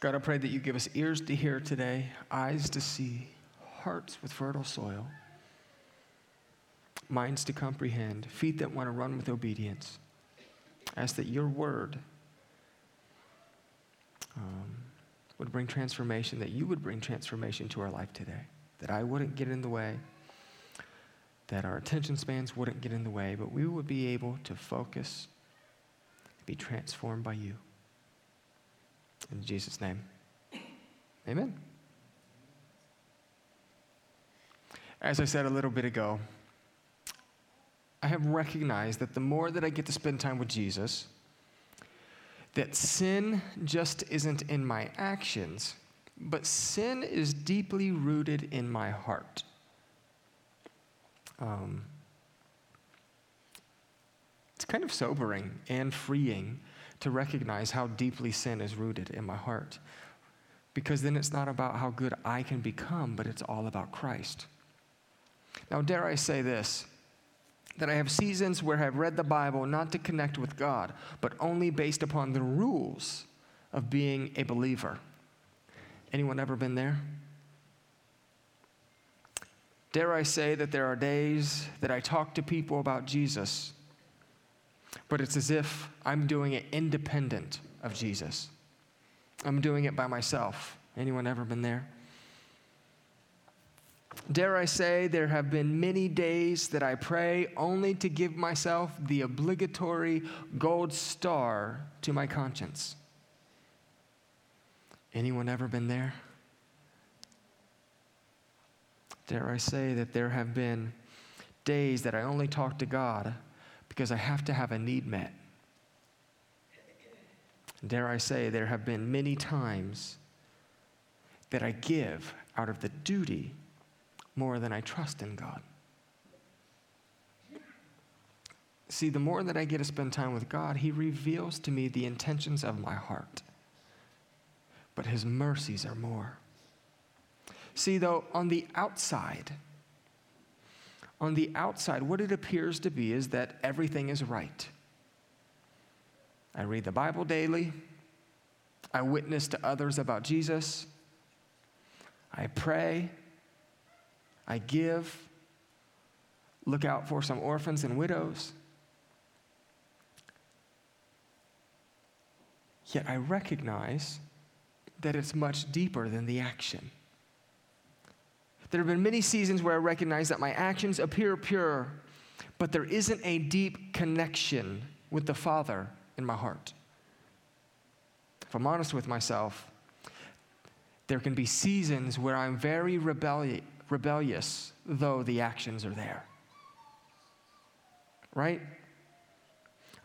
God, I pray that you give us ears to hear today, eyes to see, hearts with fertile soil, minds to comprehend, feet that want to run with obedience. Ask that your word um, would bring transformation, that you would bring transformation to our life today, that I wouldn't get in the way, that our attention spans wouldn't get in the way, but we would be able to focus, be transformed by you. In Jesus' name, amen. As I said a little bit ago, I have recognized that the more that I get to spend time with Jesus, that sin just isn't in my actions, but sin is deeply rooted in my heart. Um, it's kind of sobering and freeing to recognize how deeply sin is rooted in my heart. Because then it's not about how good I can become, but it's all about Christ. Now, dare I say this that I have seasons where I've read the Bible not to connect with God, but only based upon the rules of being a believer. Anyone ever been there? Dare I say that there are days that I talk to people about Jesus but it's as if I'm doing it independent of Jesus. I'm doing it by myself. Anyone ever been there? Dare I say, there have been many days that I pray only to give myself the obligatory gold star to my conscience. Anyone ever been there? Dare I say that there have been days that I only talk to God because I have to have a need met. Dare I say, there have been many times that I give out of the duty more than I trust in God. See, the more that I get to spend time with God, He reveals to me the intentions of my heart. But His mercies are more. See, though, on the outside, on the outside, what it appears to be is that everything is right. I read the Bible daily. I witness to others about Jesus. I pray. I give. Look out for some orphans and widows. Yet I recognize that it's much deeper than the action. There have been many seasons where I recognize that my actions appear pure, but there isn't a deep connection with the Father in my heart. If I'm honest with myself, there can be seasons where I'm very rebelli- rebellious, though the actions are there. Right?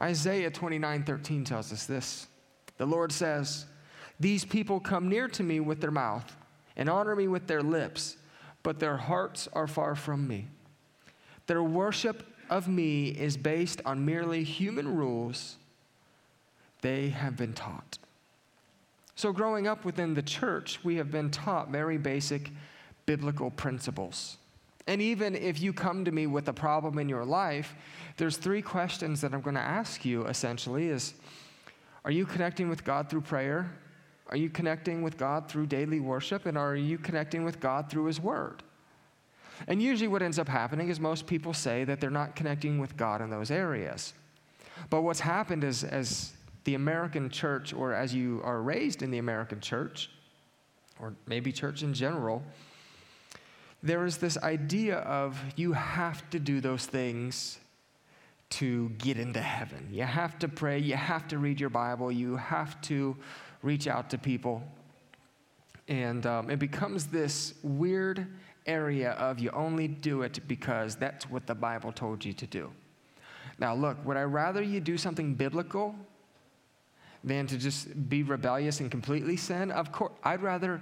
Isaiah 29 13 tells us this. The Lord says, These people come near to me with their mouth and honor me with their lips but their hearts are far from me. Their worship of me is based on merely human rules they have been taught. So, growing up within the church, we have been taught very basic biblical principles. And even if you come to me with a problem in your life, there's three questions that I'm going to ask you essentially is are you connecting with God through prayer? Are you connecting with God through daily worship? And are you connecting with God through His Word? And usually, what ends up happening is most people say that they're not connecting with God in those areas. But what's happened is, as the American church, or as you are raised in the American church, or maybe church in general, there is this idea of you have to do those things to get into heaven. You have to pray, you have to read your Bible, you have to reach out to people. And um, it becomes this weird area of you only do it because that's what the Bible told you to do. Now, look, would I rather you do something biblical than to just be rebellious and completely sin? Of course, I'd rather.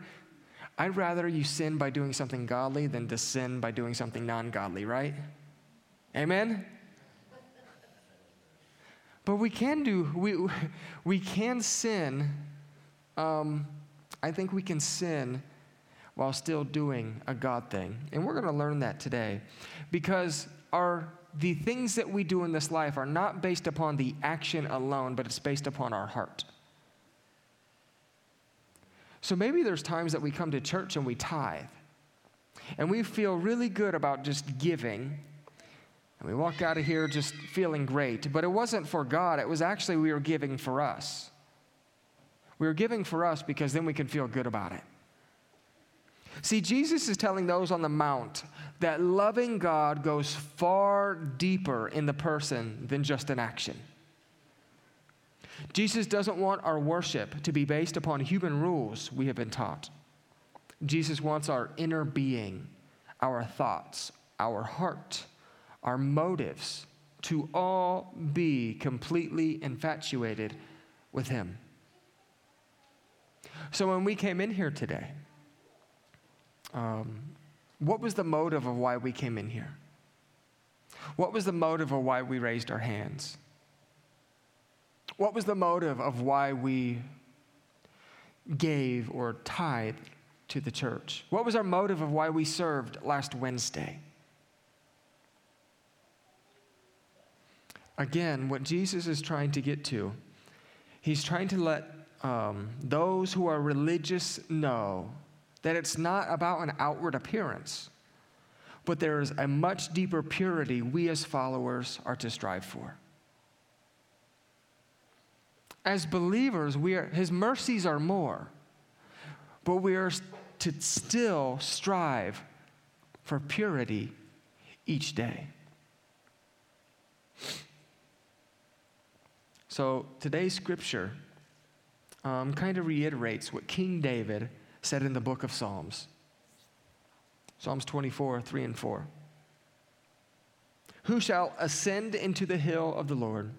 I'd rather you sin by doing something godly than to sin by doing something non godly, right? Amen? But we can do, we, we can sin um, I think we can sin while still doing a God thing. And we're going to learn that today because our the things that we do in this life are not based upon the action alone, but it's based upon our heart. So maybe there's times that we come to church and we tithe. And we feel really good about just giving. And we walk out of here just feeling great. But it wasn't for God, it was actually we were giving for us. We were giving for us because then we can feel good about it. See, Jesus is telling those on the Mount that loving God goes far deeper in the person than just an action. Jesus doesn't want our worship to be based upon human rules we have been taught. Jesus wants our inner being, our thoughts, our heart, our motives to all be completely infatuated with Him. So when we came in here today, um, what was the motive of why we came in here? What was the motive of why we raised our hands? What was the motive of why we gave or tithed to the church? What was our motive of why we served last Wednesday? Again, what Jesus is trying to get to, he's trying to let um, those who are religious know that it's not about an outward appearance, but there is a much deeper purity we as followers are to strive for. As believers, we are, his mercies are more, but we are to still strive for purity each day. So today's scripture um, kind of reiterates what King David said in the book of Psalms. Psalms 24, 3 and 4. Who shall ascend into the hill of the Lord?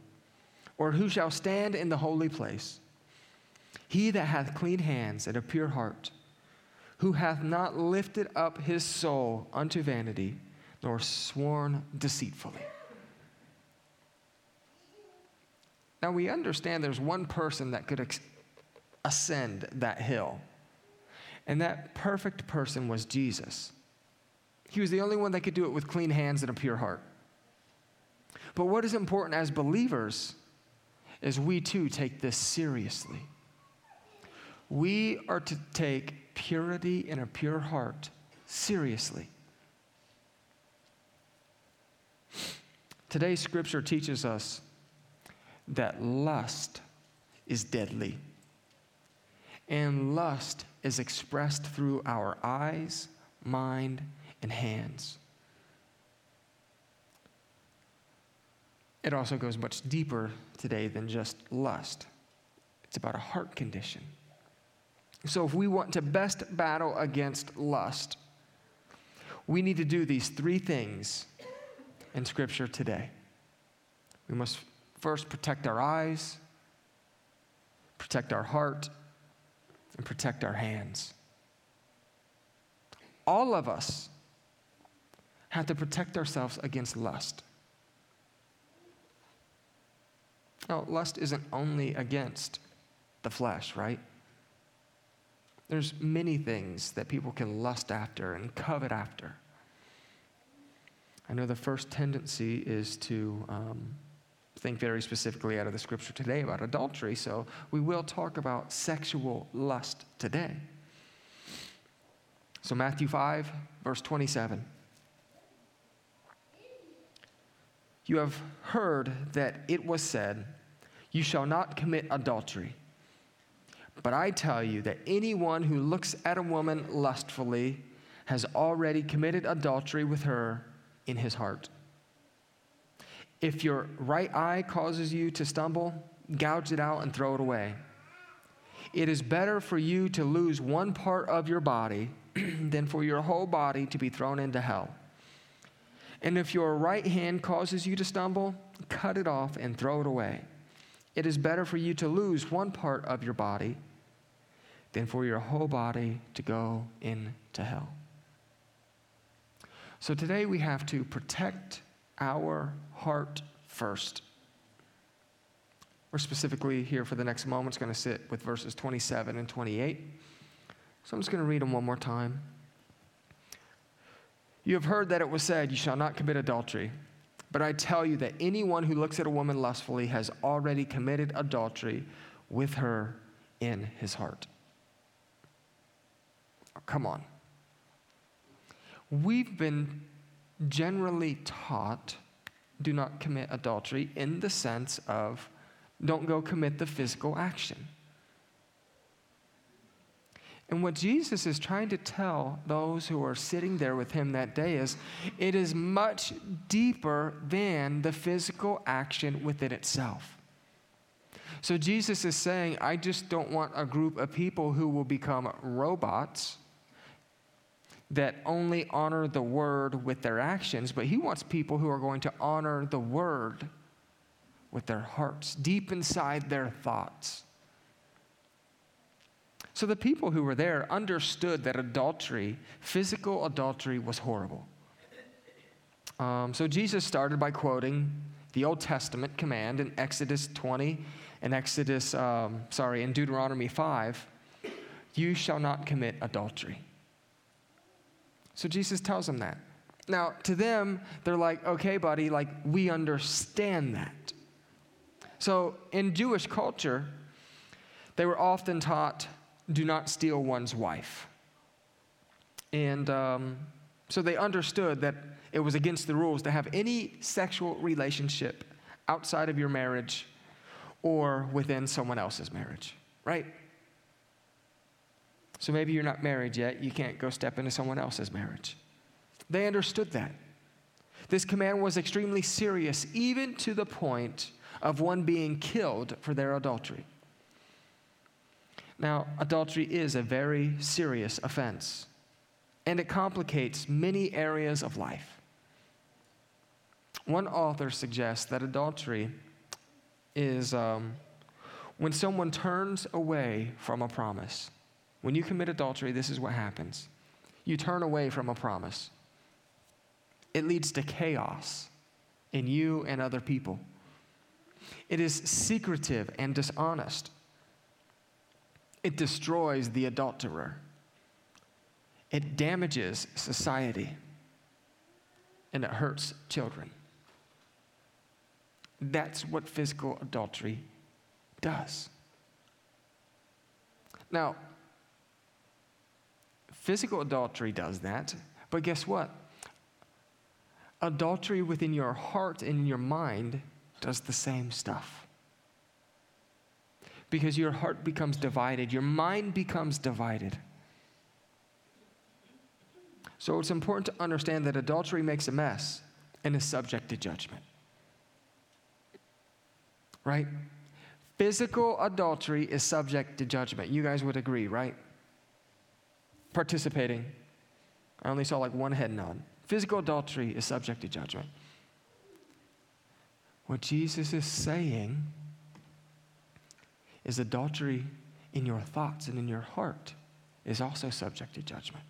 Or who shall stand in the holy place? He that hath clean hands and a pure heart, who hath not lifted up his soul unto vanity, nor sworn deceitfully. Now we understand there's one person that could ascend that hill. And that perfect person was Jesus. He was the only one that could do it with clean hands and a pure heart. But what is important as believers is we too take this seriously. We are to take purity and a pure heart seriously. Today's scripture teaches us that lust is deadly. And lust is expressed through our eyes, mind, and hands. It also goes much deeper today than just lust. It's about a heart condition. So, if we want to best battle against lust, we need to do these three things in Scripture today. We must first protect our eyes, protect our heart, and protect our hands. All of us have to protect ourselves against lust. Now, lust isn't only against the flesh, right? There's many things that people can lust after and covet after. I know the first tendency is to um, think very specifically out of the scripture today about adultery, so we will talk about sexual lust today. So, Matthew 5, verse 27. You have heard that it was said, You shall not commit adultery. But I tell you that anyone who looks at a woman lustfully has already committed adultery with her in his heart. If your right eye causes you to stumble, gouge it out and throw it away. It is better for you to lose one part of your body than for your whole body to be thrown into hell. And if your right hand causes you to stumble, cut it off and throw it away. It is better for you to lose one part of your body than for your whole body to go into hell. So today we have to protect our heart first. We're specifically here for the next moment, it's going to sit with verses 27 and 28. So I'm just going to read them one more time. You have heard that it was said, You shall not commit adultery. But I tell you that anyone who looks at a woman lustfully has already committed adultery with her in his heart. come on. We've been generally taught do not commit adultery in the sense of don't go commit the physical action. And what Jesus is trying to tell those who are sitting there with him that day is it is much deeper than the physical action within itself. So Jesus is saying, I just don't want a group of people who will become robots that only honor the word with their actions, but he wants people who are going to honor the word with their hearts, deep inside their thoughts. So the people who were there understood that adultery, physical adultery, was horrible. Um, so Jesus started by quoting the Old Testament command in Exodus 20 and Exodus, um, sorry, in Deuteronomy 5 you shall not commit adultery. So Jesus tells them that. Now, to them, they're like, okay, buddy, like, we understand that. So, in Jewish culture, they were often taught do not steal one's wife. And um, so they understood that it was against the rules to have any sexual relationship outside of your marriage or within someone else's marriage, right? So maybe you're not married yet, you can't go step into someone else's marriage. They understood that. This command was extremely serious, even to the point of one being killed for their adultery. Now, adultery is a very serious offense, and it complicates many areas of life. One author suggests that adultery is um, when someone turns away from a promise. When you commit adultery, this is what happens you turn away from a promise, it leads to chaos in you and other people. It is secretive and dishonest. It destroys the adulterer. It damages society. And it hurts children. That's what physical adultery does. Now, physical adultery does that, but guess what? Adultery within your heart and in your mind does the same stuff because your heart becomes divided, your mind becomes divided. So it's important to understand that adultery makes a mess and is subject to judgment. Right? Physical adultery is subject to judgment. You guys would agree, right? Participating. I only saw like one head nod. Physical adultery is subject to judgment. What Jesus is saying is adultery in your thoughts and in your heart is also subject to judgment.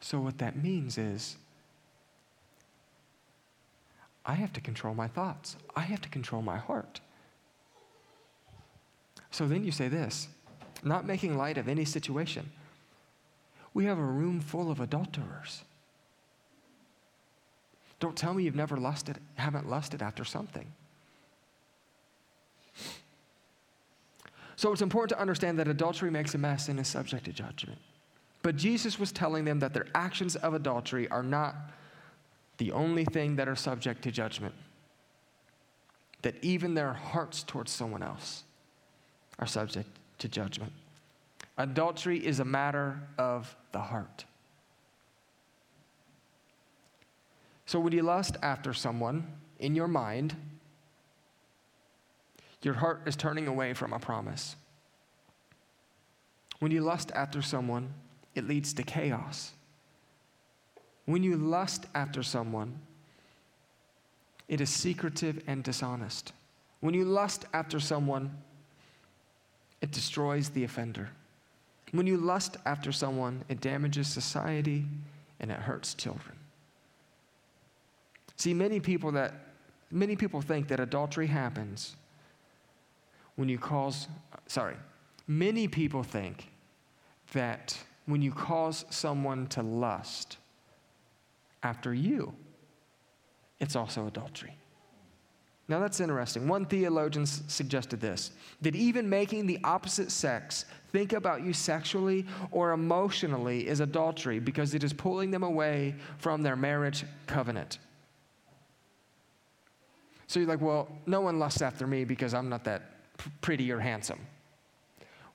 So, what that means is, I have to control my thoughts, I have to control my heart. So then you say this, not making light of any situation. We have a room full of adulterers. Don't tell me you've never lusted, haven't lusted after something. So it's important to understand that adultery makes a mess and is subject to judgment. But Jesus was telling them that their actions of adultery are not the only thing that are subject to judgment. That even their hearts towards someone else are subject to judgment. Adultery is a matter of the heart. So when you lust after someone in your mind, your heart is turning away from a promise. When you lust after someone, it leads to chaos. When you lust after someone, it is secretive and dishonest. When you lust after someone, it destroys the offender. When you lust after someone, it damages society and it hurts children. See, many people that many people think that adultery happens when you cause, sorry, many people think that when you cause someone to lust after you, it's also adultery. Now that's interesting. One theologian suggested this that even making the opposite sex think about you sexually or emotionally is adultery because it is pulling them away from their marriage covenant. So you're like, well, no one lusts after me because I'm not that pretty or handsome.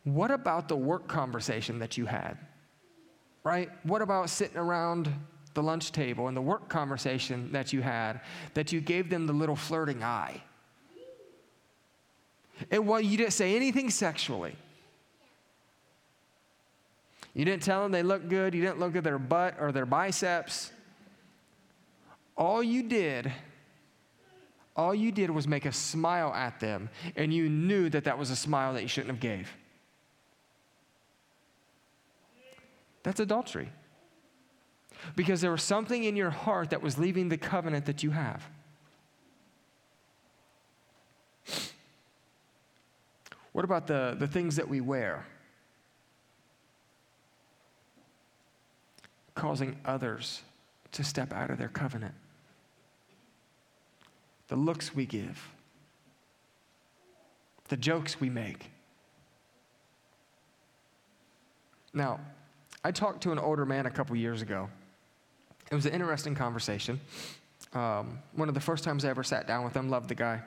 What about the work conversation that you had? Right? What about sitting around the lunch table and the work conversation that you had that you gave them the little flirting eye? And while you didn't say anything sexually, you didn't tell them they looked good, you didn't look at their butt or their biceps. All you did all you did was make a smile at them and you knew that that was a smile that you shouldn't have gave that's adultery because there was something in your heart that was leaving the covenant that you have what about the, the things that we wear causing others to step out of their covenant the looks we give, the jokes we make. Now, I talked to an older man a couple years ago. It was an interesting conversation. Um, one of the first times I ever sat down with him, loved the guy.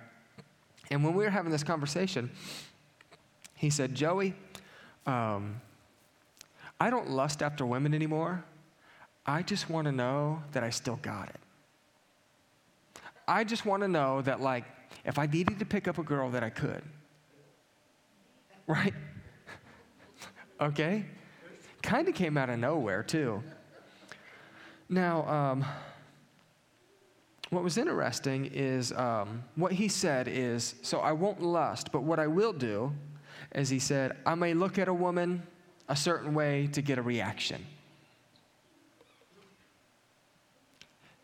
And when we were having this conversation, he said, Joey, um, I don't lust after women anymore. I just want to know that I still got it. I just want to know that, like, if I needed to pick up a girl, that I could. Right? okay? Kind of came out of nowhere, too. Now, um, what was interesting is um, what he said is so I won't lust, but what I will do is he said, I may look at a woman a certain way to get a reaction.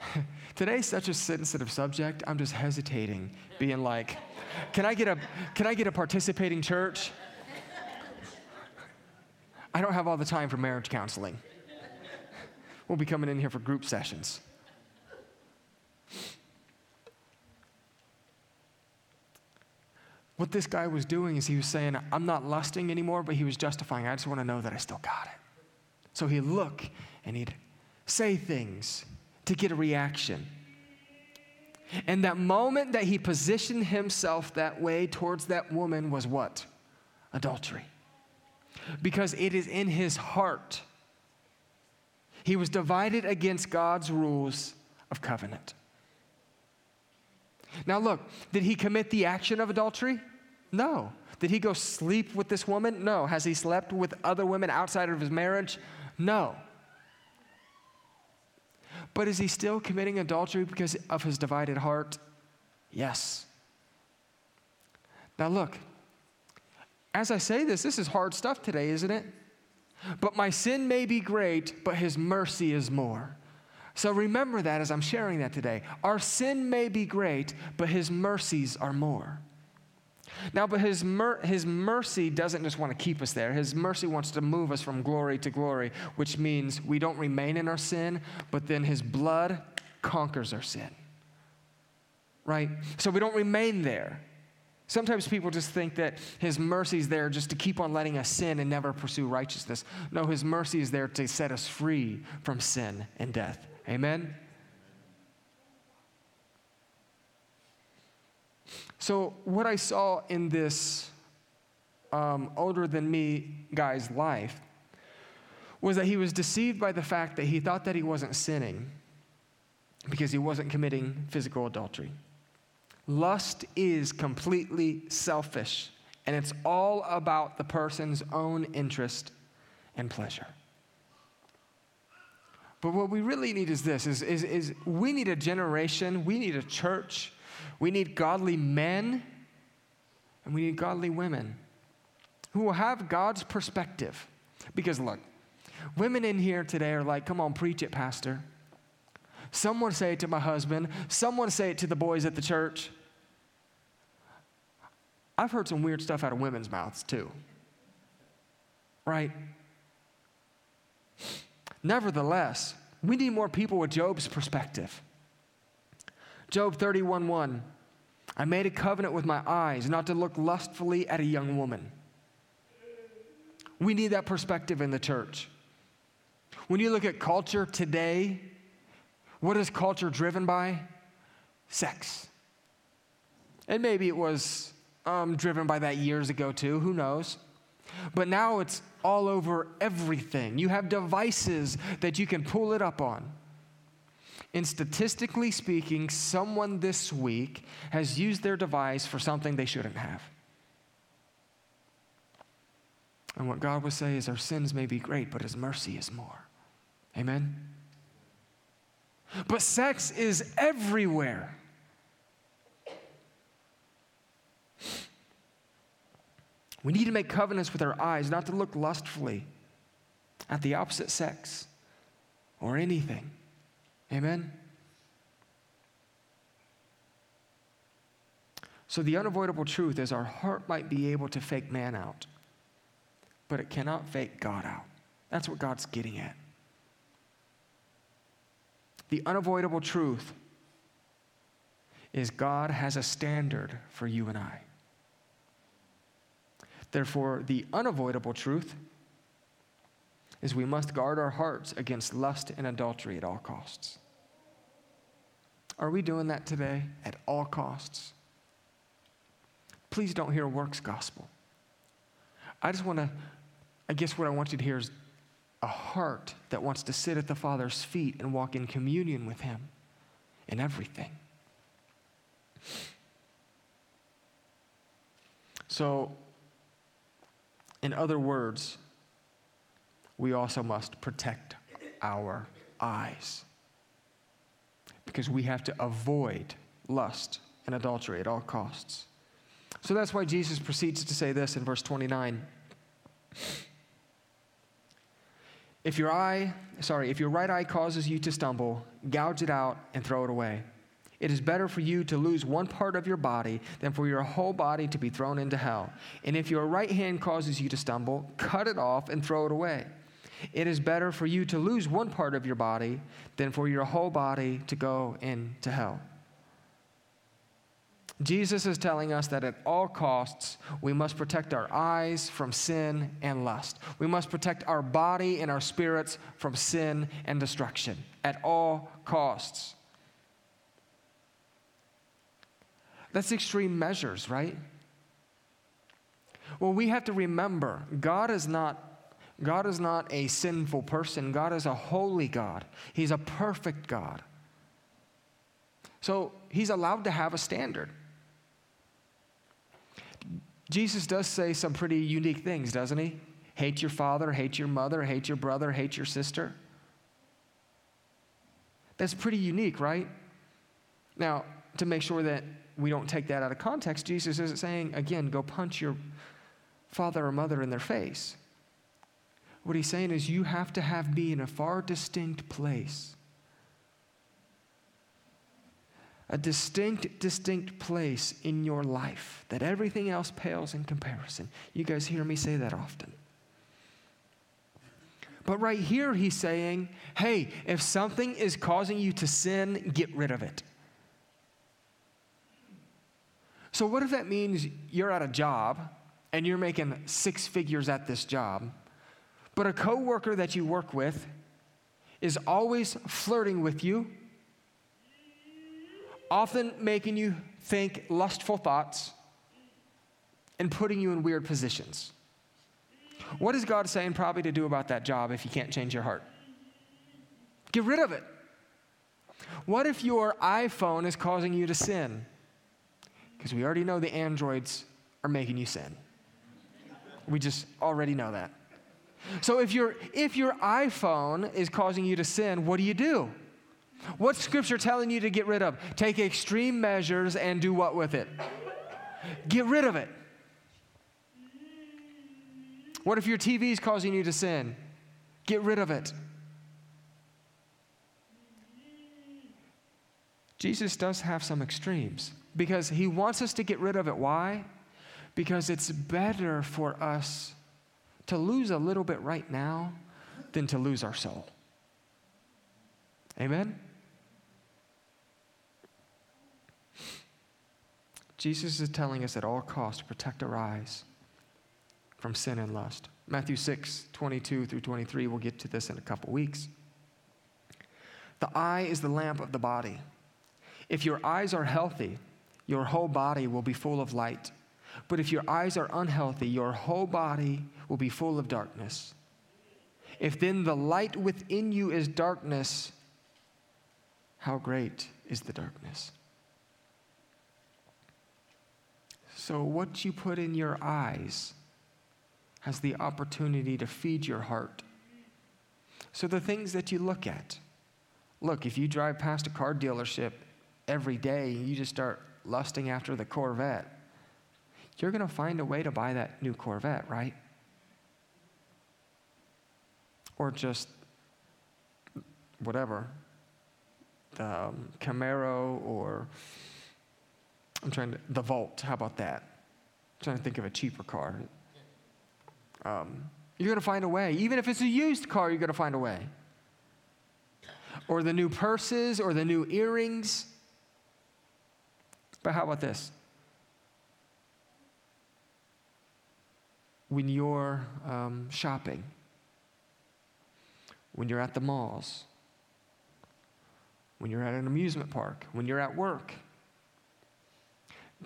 Today's such a sensitive subject. I'm just hesitating, being like, can I get a, can I get a participating church? I don't have all the time for marriage counseling. We'll be coming in here for group sessions. What this guy was doing is he was saying, I'm not lusting anymore, but he was justifying, I just want to know that I still got it. So he'd look and he'd say things to get a reaction. And that moment that he positioned himself that way towards that woman was what? Adultery. Because it is in his heart. He was divided against God's rules of covenant. Now, look, did he commit the action of adultery? No. Did he go sleep with this woman? No. Has he slept with other women outside of his marriage? No. But is he still committing adultery because of his divided heart? Yes. Now, look, as I say this, this is hard stuff today, isn't it? But my sin may be great, but his mercy is more. So remember that as I'm sharing that today. Our sin may be great, but his mercies are more. Now, but his, mer- his mercy doesn't just want to keep us there. His mercy wants to move us from glory to glory, which means we don't remain in our sin, but then his blood conquers our sin. Right? So we don't remain there. Sometimes people just think that his mercy is there just to keep on letting us sin and never pursue righteousness. No, his mercy is there to set us free from sin and death. Amen? So, what I saw in this um, older than me guy's life was that he was deceived by the fact that he thought that he wasn't sinning because he wasn't committing physical adultery. Lust is completely selfish, and it's all about the person's own interest and pleasure. But what we really need is this is, is, is we need a generation, we need a church we need godly men and we need godly women who will have God's perspective. Because look, women in here today are like, come on, preach it, Pastor. Someone say it to my husband, someone say it to the boys at the church. I've heard some weird stuff out of women's mouths too. Right? Nevertheless, we need more people with Job's perspective. Job 31 1. I made a covenant with my eyes not to look lustfully at a young woman. We need that perspective in the church. When you look at culture today, what is culture driven by? Sex. And maybe it was um, driven by that years ago too, who knows? But now it's all over everything. You have devices that you can pull it up on. And statistically speaking, someone this week has used their device for something they shouldn't have. And what God would say is, Our sins may be great, but His mercy is more. Amen? But sex is everywhere. We need to make covenants with our eyes, not to look lustfully at the opposite sex or anything. Amen? So, the unavoidable truth is our heart might be able to fake man out, but it cannot fake God out. That's what God's getting at. The unavoidable truth is God has a standard for you and I. Therefore, the unavoidable truth is we must guard our hearts against lust and adultery at all costs. Are we doing that today at all costs? Please don't hear works gospel. I just want to, I guess what I want you to hear is a heart that wants to sit at the Father's feet and walk in communion with Him in everything. So, in other words, we also must protect our eyes because we have to avoid lust and adultery at all costs. So that's why Jesus proceeds to say this in verse 29. If your eye, sorry, if your right eye causes you to stumble, gouge it out and throw it away. It is better for you to lose one part of your body than for your whole body to be thrown into hell. And if your right hand causes you to stumble, cut it off and throw it away. It is better for you to lose one part of your body than for your whole body to go into hell. Jesus is telling us that at all costs, we must protect our eyes from sin and lust. We must protect our body and our spirits from sin and destruction at all costs. That's extreme measures, right? Well, we have to remember God is not God is not a sinful person. God is a holy God. He's a perfect God. So he's allowed to have a standard. Jesus does say some pretty unique things, doesn't he? Hate your father, hate your mother, hate your brother, hate your sister. That's pretty unique, right? Now, to make sure that we don't take that out of context, Jesus isn't saying, again, go punch your father or mother in their face. What he's saying is, you have to have me in a far distinct place. A distinct, distinct place in your life that everything else pales in comparison. You guys hear me say that often. But right here, he's saying, hey, if something is causing you to sin, get rid of it. So, what if that means you're at a job and you're making six figures at this job, but a coworker that you work with is always flirting with you, often making you think lustful thoughts, and putting you in weird positions? What is God saying probably to do about that job if you can't change your heart? Get rid of it. What if your iPhone is causing you to sin? Because we already know the androids are making you sin. We just already know that. So if your if your iPhone is causing you to sin, what do you do? What's scripture telling you to get rid of? Take extreme measures and do what with it? Get rid of it. What if your TV is causing you to sin? Get rid of it. Jesus does have some extremes because he wants us to get rid of it. Why? Because it's better for us to lose a little bit right now than to lose our soul. Amen? Jesus is telling us at all costs to protect our eyes from sin and lust. Matthew 6, 22 through 23, we'll get to this in a couple weeks. The eye is the lamp of the body. If your eyes are healthy, your whole body will be full of light. But if your eyes are unhealthy, your whole body will be full of darkness. If then the light within you is darkness, how great is the darkness? So, what you put in your eyes has the opportunity to feed your heart. So, the things that you look at, look, if you drive past a car dealership every day you just start lusting after the Corvette, you're going to find a way to buy that new Corvette, right? Or just whatever, the um, Camaro or I'm trying to, the Volt, how about that? I'm trying to think of a cheaper car. Um, you're going to find a way. Even if it's a used car, you're going to find a way. Or the new purses or the new earrings. But how about this? When you're um, shopping, when you're at the malls, when you're at an amusement park, when you're at work,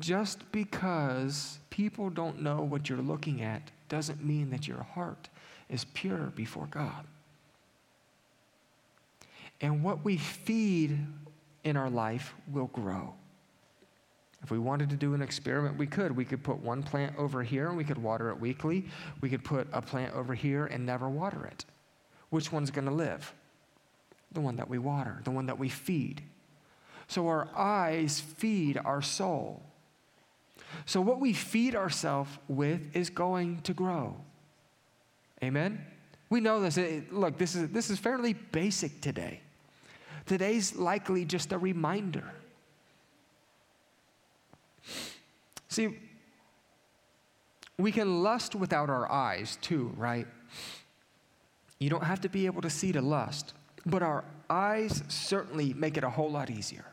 just because people don't know what you're looking at doesn't mean that your heart is pure before God. And what we feed in our life will grow. If we wanted to do an experiment, we could. We could put one plant over here and we could water it weekly. We could put a plant over here and never water it. Which one's going to live? The one that we water, the one that we feed. So our eyes feed our soul. So, what we feed ourselves with is going to grow. Amen? We know this. Look, this is, this is fairly basic today. Today's likely just a reminder. See, we can lust without our eyes too, right? You don't have to be able to see to lust, but our eyes certainly make it a whole lot easier.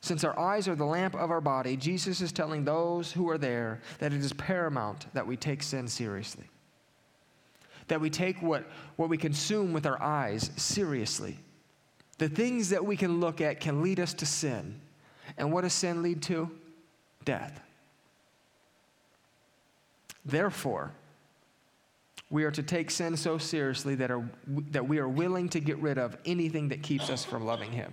Since our eyes are the lamp of our body, Jesus is telling those who are there that it is paramount that we take sin seriously. That we take what, what we consume with our eyes seriously. The things that we can look at can lead us to sin. And what does sin lead to? Death. Therefore, we are to take sin so seriously that, are, that we are willing to get rid of anything that keeps us from loving Him.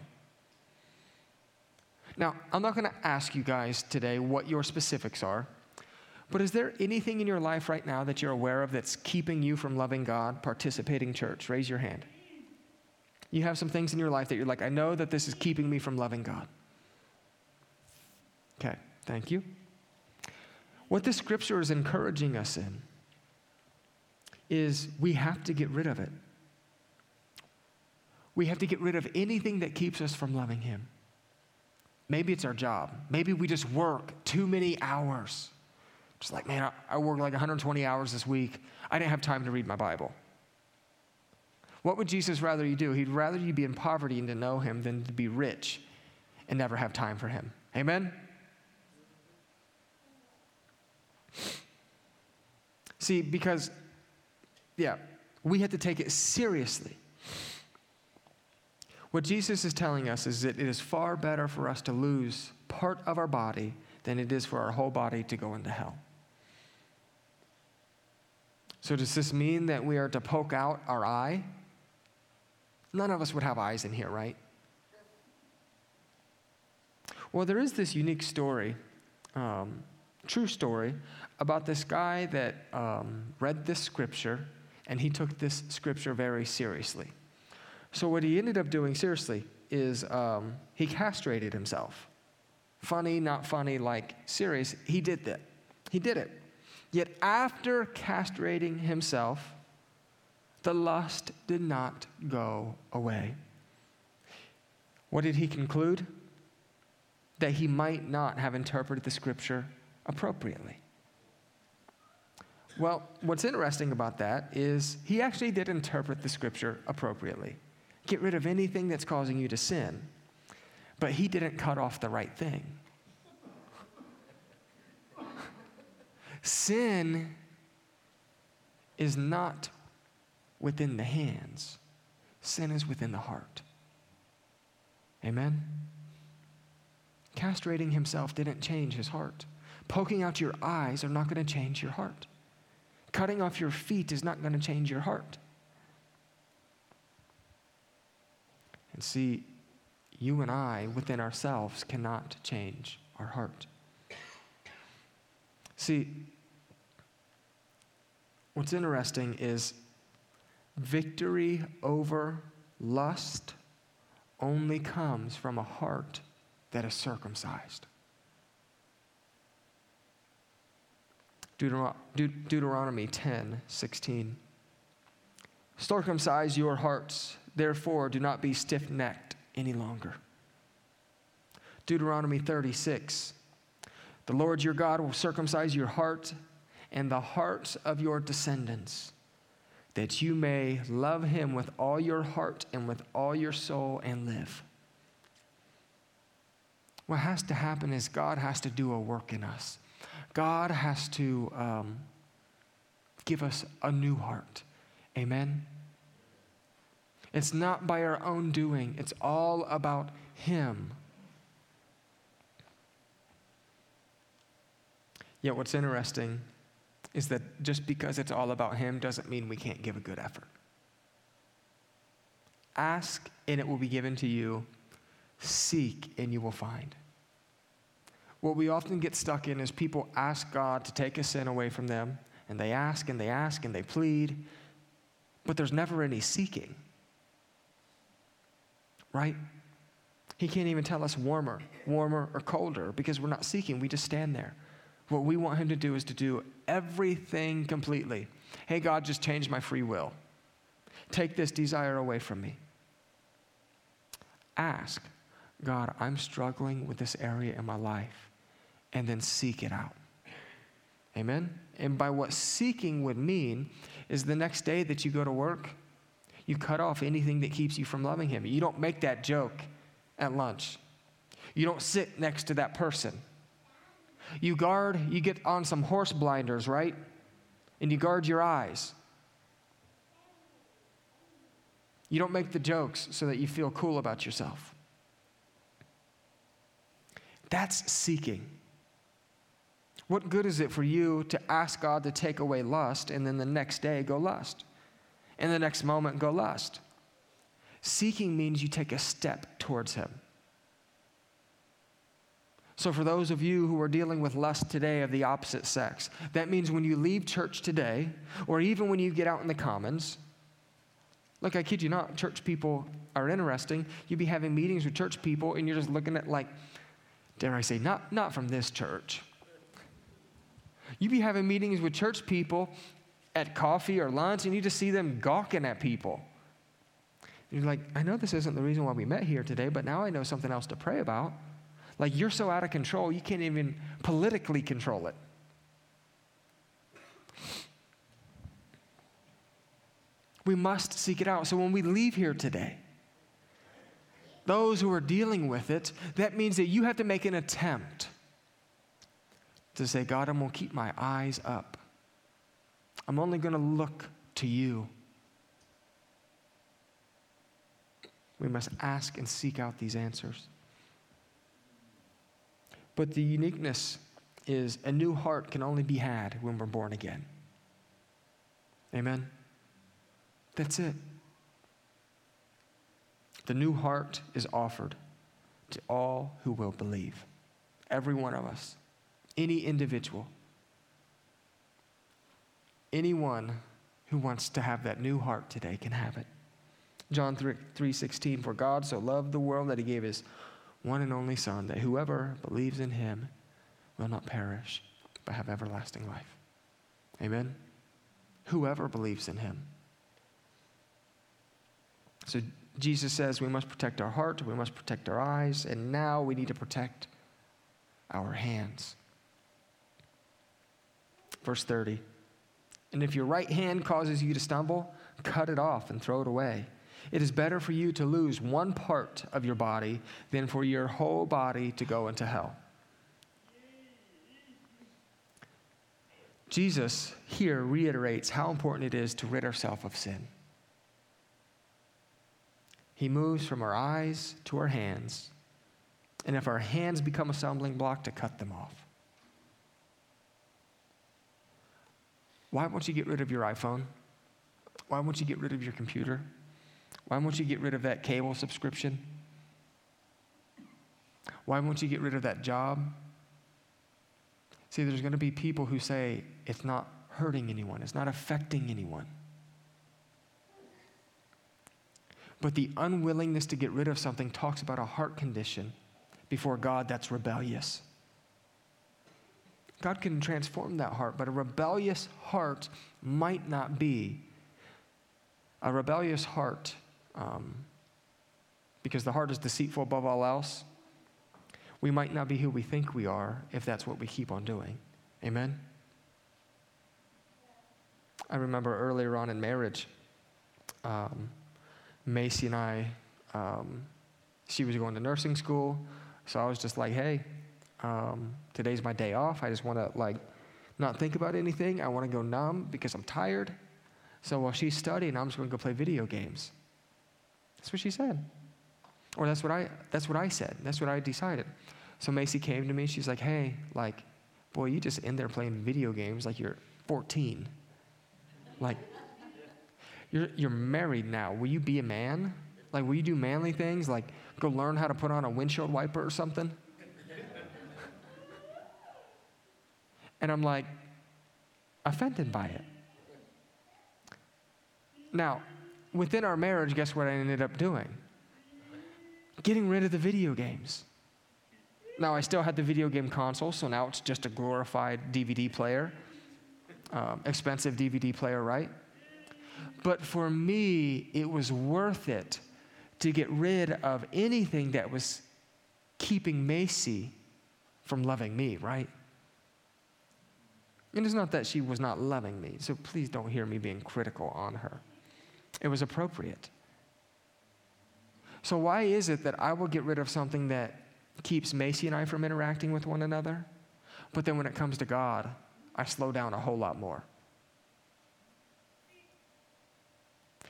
Now, I'm not going to ask you guys today what your specifics are, but is there anything in your life right now that you're aware of that's keeping you from loving God, participating church? Raise your hand. You have some things in your life that you're like, I know that this is keeping me from loving God. Okay, thank you. What this scripture is encouraging us in is we have to get rid of it. We have to get rid of anything that keeps us from loving Him. Maybe it's our job. Maybe we just work too many hours. Just like, man, I worked like 120 hours this week. I didn't have time to read my Bible. What would Jesus rather you do? He'd rather you be in poverty and to know him than to be rich and never have time for him. Amen? See, because, yeah, we have to take it seriously. What Jesus is telling us is that it is far better for us to lose part of our body than it is for our whole body to go into hell. So, does this mean that we are to poke out our eye? None of us would have eyes in here, right? Well, there is this unique story, um, true story, about this guy that um, read this scripture and he took this scripture very seriously. So, what he ended up doing, seriously, is um, he castrated himself. Funny, not funny, like serious. He did that. He did it. Yet, after castrating himself, the lust did not go away. What did he conclude? That he might not have interpreted the scripture appropriately. Well, what's interesting about that is he actually did interpret the scripture appropriately. Get rid of anything that's causing you to sin. but he didn't cut off the right thing. Sin is not within the hands, sin is within the heart. Amen? Castrating himself didn't change his heart. Poking out your eyes are not going to change your heart. Cutting off your feet is not going to change your heart. And see, you and I within ourselves cannot change our heart. See, what's interesting is victory over lust only comes from a heart that is circumcised. Deuteronomy 10 16. Circumcise your hearts, therefore, do not be stiff necked any longer. Deuteronomy 36. The Lord your God will circumcise your heart and the hearts of your descendants, that you may love him with all your heart and with all your soul and live. What has to happen is God has to do a work in us. God has to um, give us a new heart. Amen? It's not by our own doing, it's all about Him. Yet, what's interesting is that just because it's all about Him doesn't mean we can't give a good effort. Ask and it will be given to you. Seek and you will find. What we often get stuck in is people ask God to take a sin away from them, and they ask and they ask and they plead, but there's never any seeking. Right? He can't even tell us warmer, warmer, or colder because we're not seeking. We just stand there. What we want Him to do is to do everything completely. Hey, God, just change my free will. Take this desire away from me. Ask, God, I'm struggling with this area in my life and then seek it out. Amen? And by what seeking would mean is the next day that you go to work, you cut off anything that keeps you from loving Him. You don't make that joke at lunch. You don't sit next to that person. You guard, you get on some horse blinders, right? And you guard your eyes. You don't make the jokes so that you feel cool about yourself. That's seeking. What good is it for you to ask God to take away lust and then the next day go lust? And the next moment go lust? Seeking means you take a step towards Him. So, for those of you who are dealing with lust today of the opposite sex, that means when you leave church today, or even when you get out in the commons, look, I kid you not, church people are interesting. You'd be having meetings with church people, and you're just looking at, like, dare I say, not, not from this church. You'd be having meetings with church people at coffee or lunch, and you just see them gawking at people. You're like, I know this isn't the reason why we met here today, but now I know something else to pray about. Like, you're so out of control, you can't even politically control it. We must seek it out. So when we leave here today, those who are dealing with it, that means that you have to make an attempt to say, God, I'm going to keep my eyes up. I'm only going to look to you. We must ask and seek out these answers. But the uniqueness is a new heart can only be had when we're born again. Amen? That's it. The new heart is offered to all who will believe, every one of us any individual, anyone who wants to have that new heart today can have it. John 3, 3:16 for God so loved the world that he gave his one and only son that whoever believes in him will not perish but have everlasting life. Amen. Whoever believes in him. So Jesus says we must protect our heart, we must protect our eyes, and now we need to protect our hands. Verse 30. And if your right hand causes you to stumble, cut it off and throw it away. It is better for you to lose one part of your body than for your whole body to go into hell. Jesus here reiterates how important it is to rid ourselves of sin. He moves from our eyes to our hands, and if our hands become a stumbling block, to cut them off. Why won't you get rid of your iPhone? Why won't you get rid of your computer? Why won't you get rid of that cable subscription? Why won't you get rid of that job? See, there's going to be people who say it's not hurting anyone, it's not affecting anyone. But the unwillingness to get rid of something talks about a heart condition before God that's rebellious. God can transform that heart, but a rebellious heart might not be. A rebellious heart, um, because the heart is deceitful above all else, we might not be who we think we are if that's what we keep on doing. Amen? I remember earlier on in marriage, um, Macy and I, um, she was going to nursing school, so I was just like, hey, um, today's my day off. I just want to like not think about anything. I want to go numb because I'm tired. So while she's studying, I'm just going to go play video games. That's what she said. Or that's what I that's what I said. That's what I decided. So Macy came to me. She's like, "Hey, like, boy, you just in there playing video games like you're 14. Like, you're you're married now. Will you be a man? Like, will you do manly things? Like, go learn how to put on a windshield wiper or something?" And I'm like, offended by it. Now, within our marriage, guess what I ended up doing? Getting rid of the video games. Now, I still had the video game console, so now it's just a glorified DVD player, um, expensive DVD player, right? But for me, it was worth it to get rid of anything that was keeping Macy from loving me, right? And it's not that she was not loving me, so please don't hear me being critical on her. It was appropriate. So, why is it that I will get rid of something that keeps Macy and I from interacting with one another, but then when it comes to God, I slow down a whole lot more?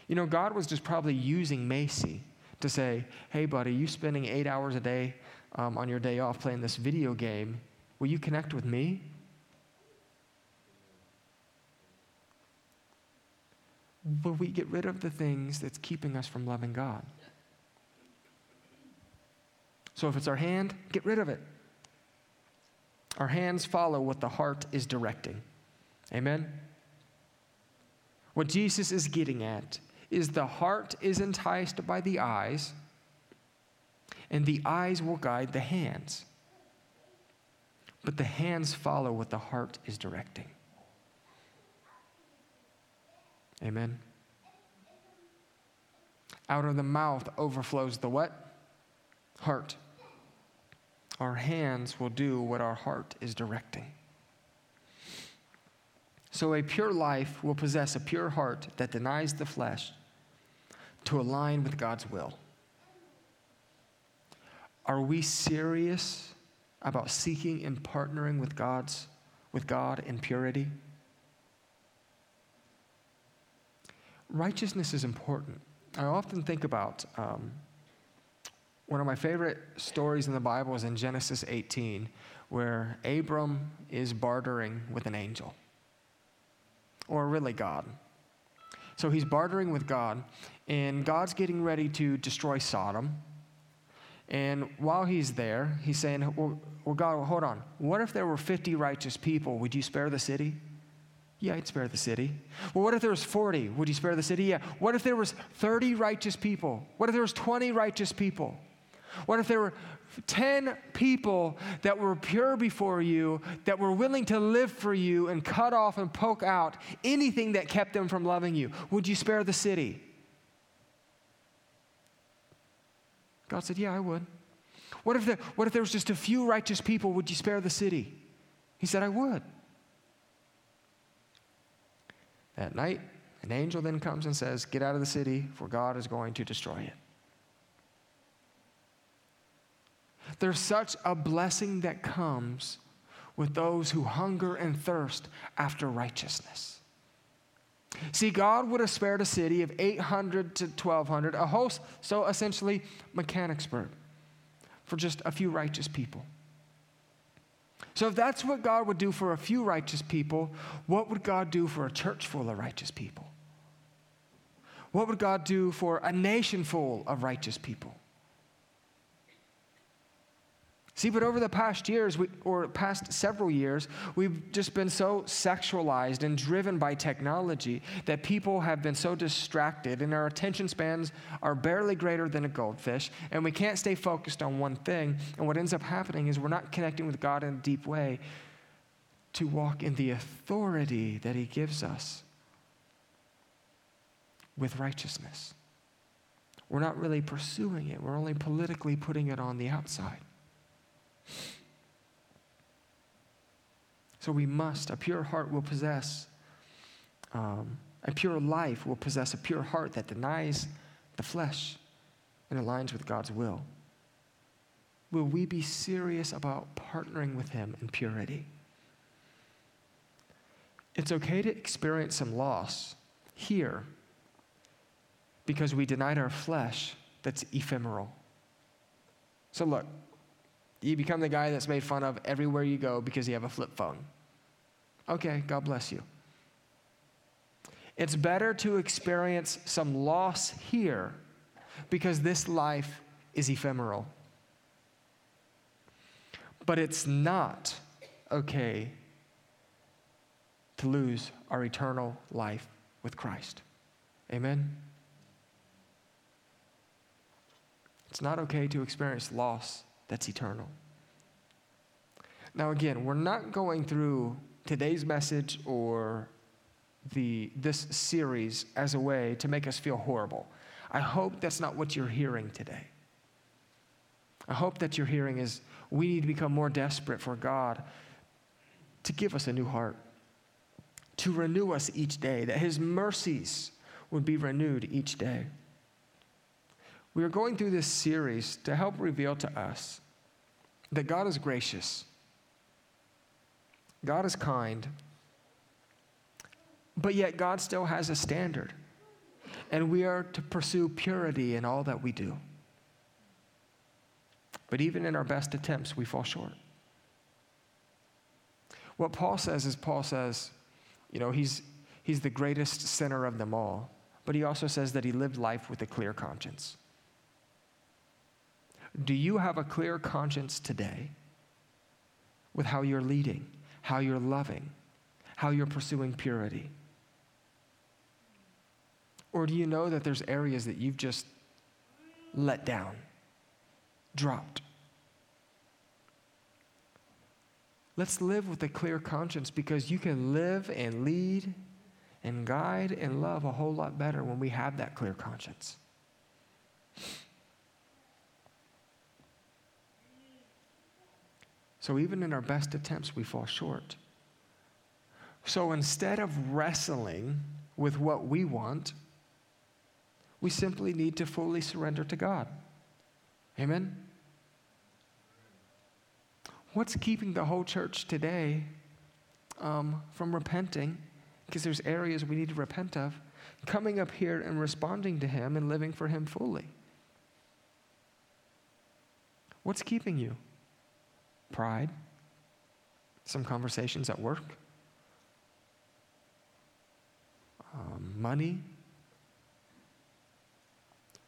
You know, God was just probably using Macy to say, hey, buddy, you spending eight hours a day um, on your day off playing this video game, will you connect with me? Will we get rid of the things that's keeping us from loving God? So if it's our hand, get rid of it. Our hands follow what the heart is directing. Amen? What Jesus is getting at is the heart is enticed by the eyes, and the eyes will guide the hands. But the hands follow what the heart is directing. Amen. Out of the mouth overflows the what? Heart. Our hands will do what our heart is directing. So, a pure life will possess a pure heart that denies the flesh to align with God's will. Are we serious about seeking and partnering with God's with God in purity? Righteousness is important. I often think about um, one of my favorite stories in the Bible is in Genesis 18, where Abram is bartering with an angel, or really God. So he's bartering with God, and God's getting ready to destroy Sodom. And while he's there, he's saying, Well, well God, hold on. What if there were 50 righteous people? Would you spare the city? Yeah, I'd spare the city. Well, what if there was 40? Would you spare the city? Yeah. What if there was 30 righteous people? What if there was 20 righteous people? What if there were 10 people that were pure before you, that were willing to live for you and cut off and poke out anything that kept them from loving you? Would you spare the city? God said, Yeah, I would. What if, there, what if there was just a few righteous people? Would you spare the city? He said, I would. That night, An angel then comes and says, Get out of the city, for God is going to destroy it. There's such a blessing that comes with those who hunger and thirst after righteousness. See, God would have spared a city of 800 to 1,200, a host, so essentially Mechanicsburg, for just a few righteous people. So, if that's what God would do for a few righteous people, what would God do for a church full of righteous people? What would God do for a nation full of righteous people? See, but over the past years, we, or past several years, we've just been so sexualized and driven by technology that people have been so distracted, and our attention spans are barely greater than a goldfish, and we can't stay focused on one thing. And what ends up happening is we're not connecting with God in a deep way to walk in the authority that He gives us with righteousness. We're not really pursuing it, we're only politically putting it on the outside. So we must, a pure heart will possess, um, a pure life will possess a pure heart that denies the flesh and aligns with God's will. Will we be serious about partnering with Him in purity? It's okay to experience some loss here because we denied our flesh that's ephemeral. So, look, you become the guy that's made fun of everywhere you go because you have a flip phone. Okay, God bless you. It's better to experience some loss here because this life is ephemeral. But it's not okay to lose our eternal life with Christ. Amen? It's not okay to experience loss that's eternal. Now, again, we're not going through today's message or the, this series as a way to make us feel horrible. I hope that's not what you're hearing today. I hope that you're hearing is we need to become more desperate for God to give us a new heart, to renew us each day, that His mercies would be renewed each day. We are going through this series to help reveal to us that God is gracious, God is kind, but yet God still has a standard. And we are to pursue purity in all that we do. But even in our best attempts, we fall short. What Paul says is Paul says, you know, he's, he's the greatest sinner of them all, but he also says that he lived life with a clear conscience. Do you have a clear conscience today with how you're leading, how you're loving, how you're pursuing purity? Or do you know that there's areas that you've just let down, dropped? Let's live with a clear conscience because you can live and lead and guide and love a whole lot better when we have that clear conscience. So even in our best attempts, we fall short. So instead of wrestling with what we want, we simply need to fully surrender to God. Amen? What's keeping the whole church today um, from repenting? Because there's areas we need to repent of. Coming up here and responding to Him and living for Him fully. What's keeping you? Pride, some conversations at work, um, money.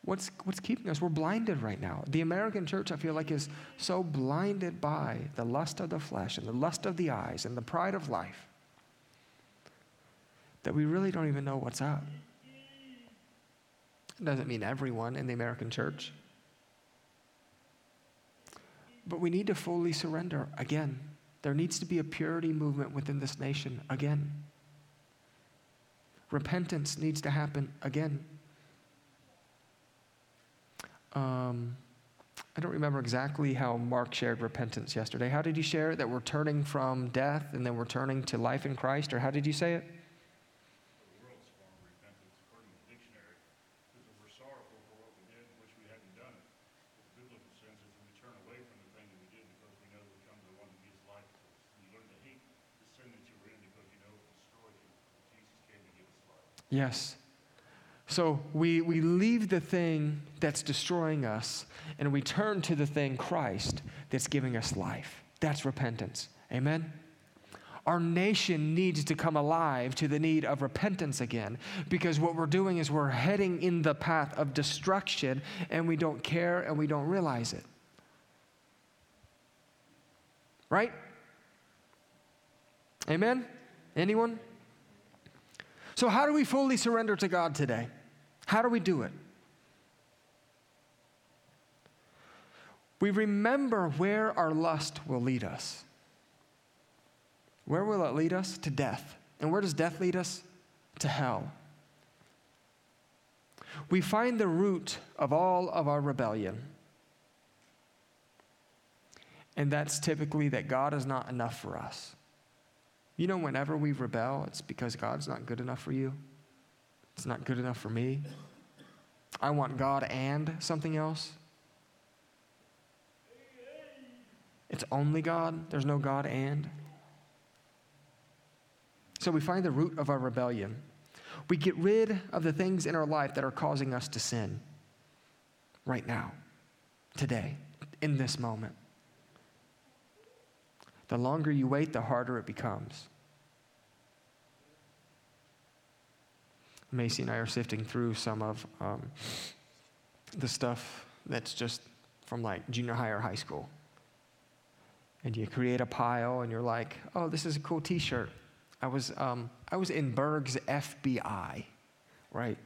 What's, what's keeping us? We're blinded right now. The American church, I feel like, is so blinded by the lust of the flesh and the lust of the eyes and the pride of life that we really don't even know what's up. It doesn't mean everyone in the American church. But we need to fully surrender again. There needs to be a purity movement within this nation again. Repentance needs to happen again. Um, I don't remember exactly how Mark shared repentance yesterday. How did he share it? That we're turning from death and then we're turning to life in Christ? Or how did you say it? Yes. So we, we leave the thing that's destroying us and we turn to the thing, Christ, that's giving us life. That's repentance. Amen? Our nation needs to come alive to the need of repentance again because what we're doing is we're heading in the path of destruction and we don't care and we don't realize it. Right? Amen? Anyone? So, how do we fully surrender to God today? How do we do it? We remember where our lust will lead us. Where will it lead us? To death. And where does death lead us? To hell. We find the root of all of our rebellion. And that's typically that God is not enough for us. You know, whenever we rebel, it's because God's not good enough for you. It's not good enough for me. I want God and something else. It's only God. There's no God and. So we find the root of our rebellion. We get rid of the things in our life that are causing us to sin right now, today, in this moment. The longer you wait, the harder it becomes. Macy and I are sifting through some of um, the stuff that's just from like junior high or high school. And you create a pile and you're like, oh, this is a cool t shirt. I was, um, I was in Berg's FBI, right?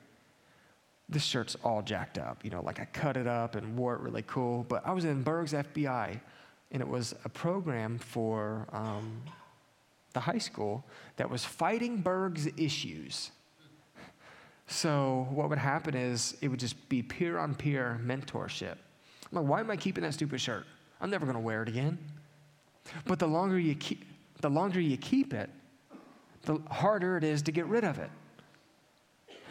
This shirt's all jacked up. You know, like I cut it up and wore it really cool. But I was in Berg's FBI and it was a program for um, the high school that was fighting Berg's issues. So what would happen is it would just be peer on peer mentorship. I'm like, why am I keeping that stupid shirt? I'm never going to wear it again. But the longer you keep, the longer you keep it, the harder it is to get rid of it.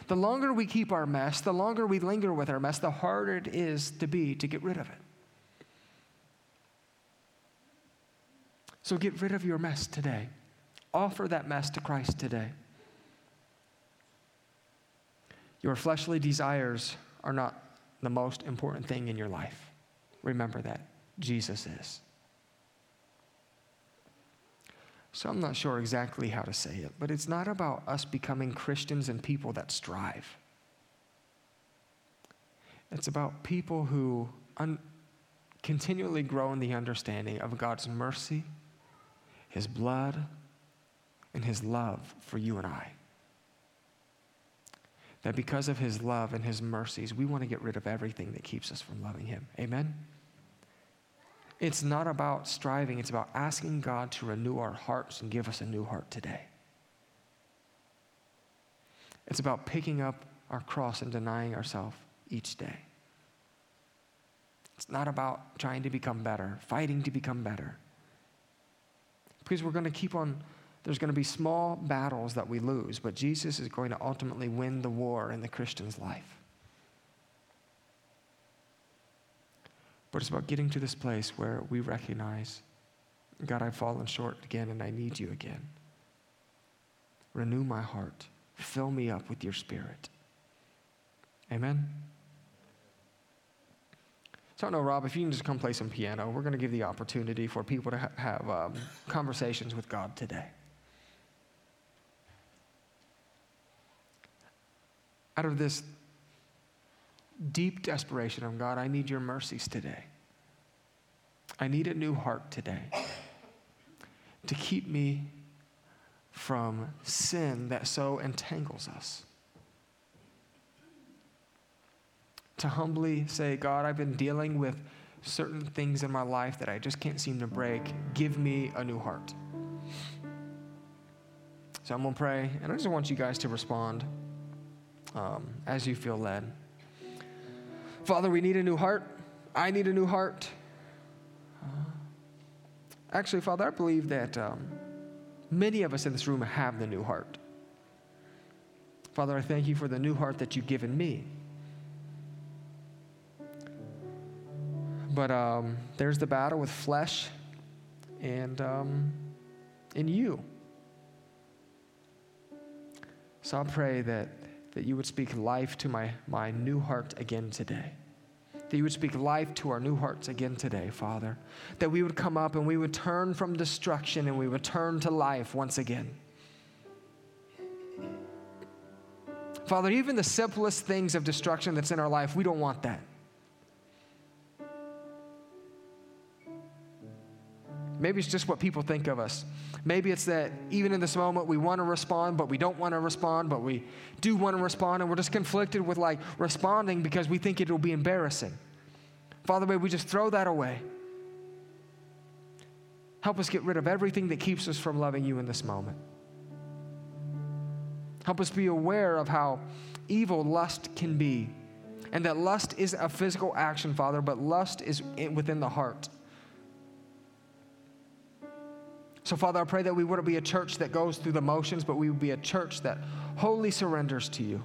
The longer we keep our mess, the longer we linger with our mess, the harder it is to be to get rid of it. So get rid of your mess today. Offer that mess to Christ today. Your fleshly desires are not the most important thing in your life. Remember that. Jesus is. So I'm not sure exactly how to say it, but it's not about us becoming Christians and people that strive. It's about people who un- continually grow in the understanding of God's mercy his blood, and his love for you and I. That because of his love and his mercies, we want to get rid of everything that keeps us from loving him. Amen? It's not about striving, it's about asking God to renew our hearts and give us a new heart today. It's about picking up our cross and denying ourselves each day. It's not about trying to become better, fighting to become better. Because we're going to keep on, there's going to be small battles that we lose, but Jesus is going to ultimately win the war in the Christian's life. But it's about getting to this place where we recognize, God, I've fallen short again and I need you again. Renew my heart. Fill me up with your spirit. Amen. So I don't know, Rob, if you can just come play some piano, we're going to give the opportunity for people to ha- have um, conversations with God today. Out of this deep desperation of God, I need your mercies today. I need a new heart today to keep me from sin that so entangles us. To humbly say, God, I've been dealing with certain things in my life that I just can't seem to break. Give me a new heart. So I'm going to pray, and I just want you guys to respond um, as you feel led. Father, we need a new heart. I need a new heart. Actually, Father, I believe that um, many of us in this room have the new heart. Father, I thank you for the new heart that you've given me. But um, there's the battle with flesh and um, in you. So I pray that that you would speak life to my, my new heart again today. That you would speak life to our new hearts again today, Father. That we would come up and we would turn from destruction and we would turn to life once again. Father, even the simplest things of destruction that's in our life, we don't want that. Maybe it's just what people think of us. Maybe it's that even in this moment we want to respond, but we don't want to respond, but we do want to respond, and we're just conflicted with like responding because we think it will be embarrassing. Father, may we just throw that away. Help us get rid of everything that keeps us from loving you in this moment. Help us be aware of how evil lust can be. And that lust is a physical action, Father, but lust is within the heart. So, Father, I pray that we wouldn't be a church that goes through the motions, but we would be a church that wholly surrenders to you.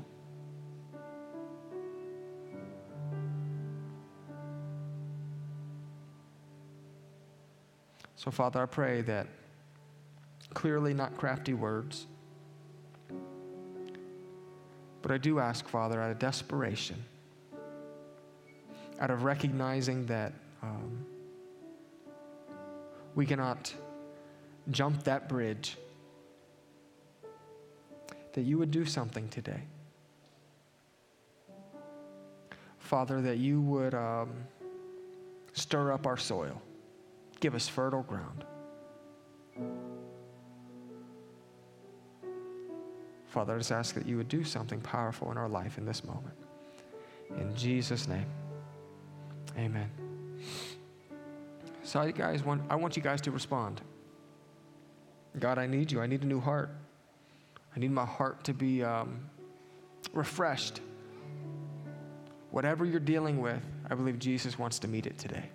So, Father, I pray that clearly not crafty words, but I do ask, Father, out of desperation, out of recognizing that um, we cannot jump that bridge, that you would do something today. Father, that you would um, stir up our soil, give us fertile ground. Father, I just ask that you would do something powerful in our life in this moment. In Jesus' name, amen. So, you guys want, I want you guys to respond. God, I need you. I need a new heart. I need my heart to be um, refreshed. Whatever you're dealing with, I believe Jesus wants to meet it today.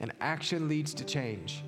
And action leads to change.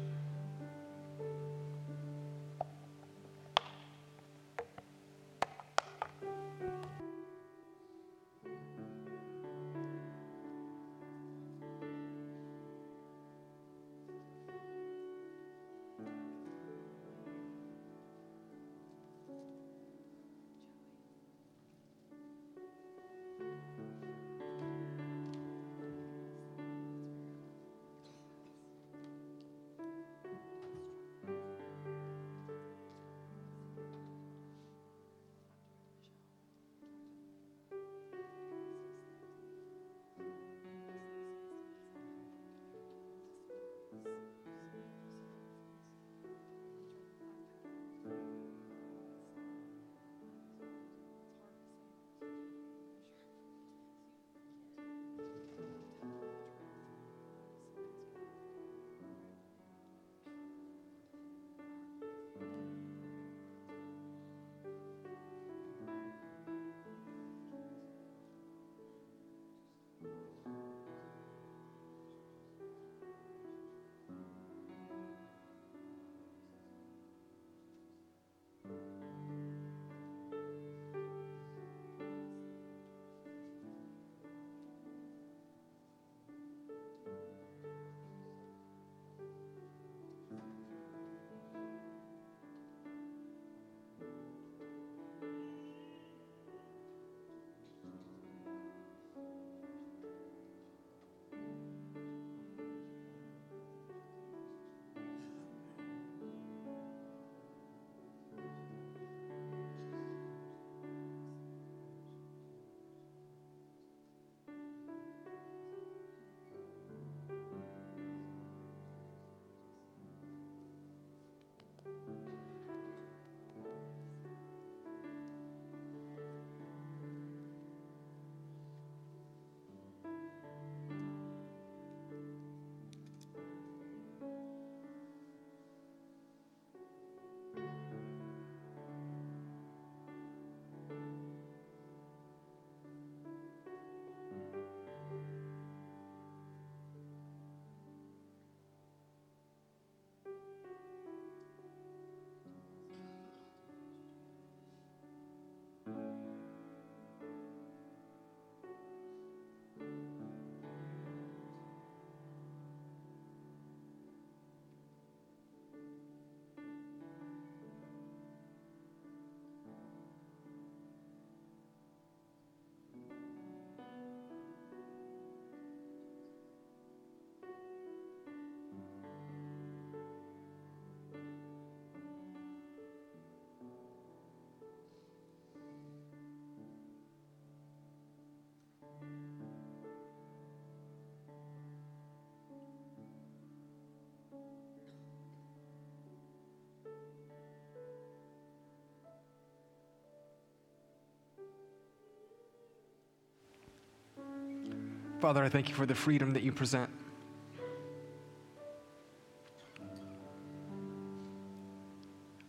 Father, I thank you for the freedom that you present.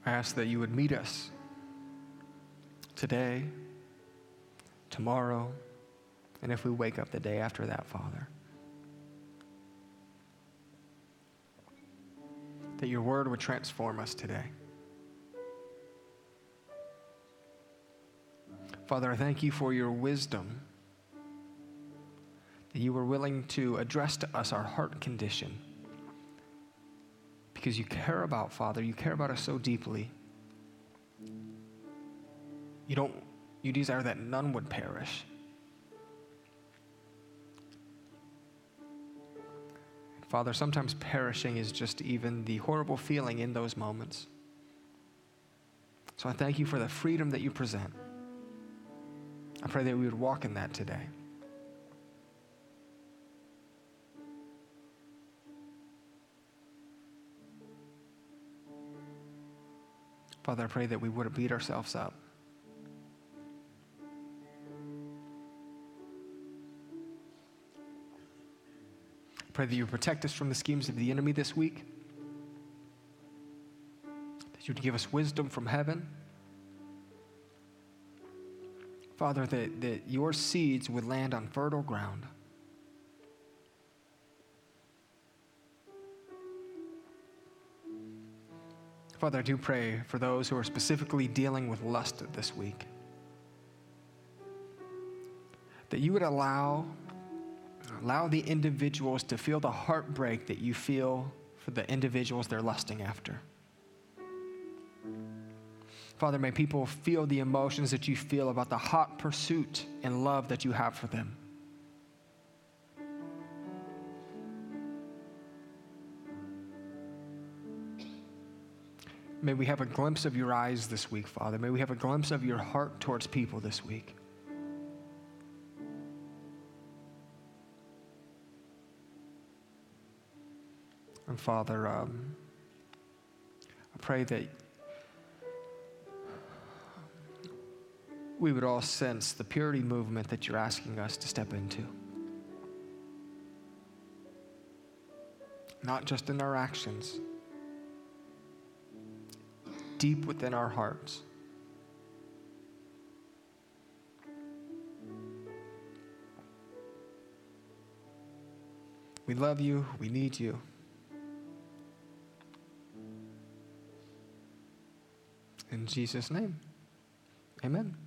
I ask that you would meet us today, tomorrow, and if we wake up the day after that, Father. That your word would transform us today. Father, I thank you for your wisdom, that you were willing to address to us our heart condition. Because you care about, Father, you care about us so deeply. You don't, you desire that none would perish. Father, sometimes perishing is just even the horrible feeling in those moments. So I thank you for the freedom that you present. I pray that we would walk in that today. Father, I pray that we wouldn't beat ourselves up. I pray that you protect us from the schemes of the enemy this week. That you'd give us wisdom from heaven. Father, that, that your seeds would land on fertile ground. Father, I do pray for those who are specifically dealing with lust this week. That you would allow, allow the individuals to feel the heartbreak that you feel for the individuals they're lusting after. Father, may people feel the emotions that you feel about the hot pursuit and love that you have for them. May we have a glimpse of your eyes this week, Father. May we have a glimpse of your heart towards people this week. And Father, um, I pray that we would all sense the purity movement that you're asking us to step into. Not just in our actions, deep within our hearts. We love you. We need you. In Jesus' name, amen.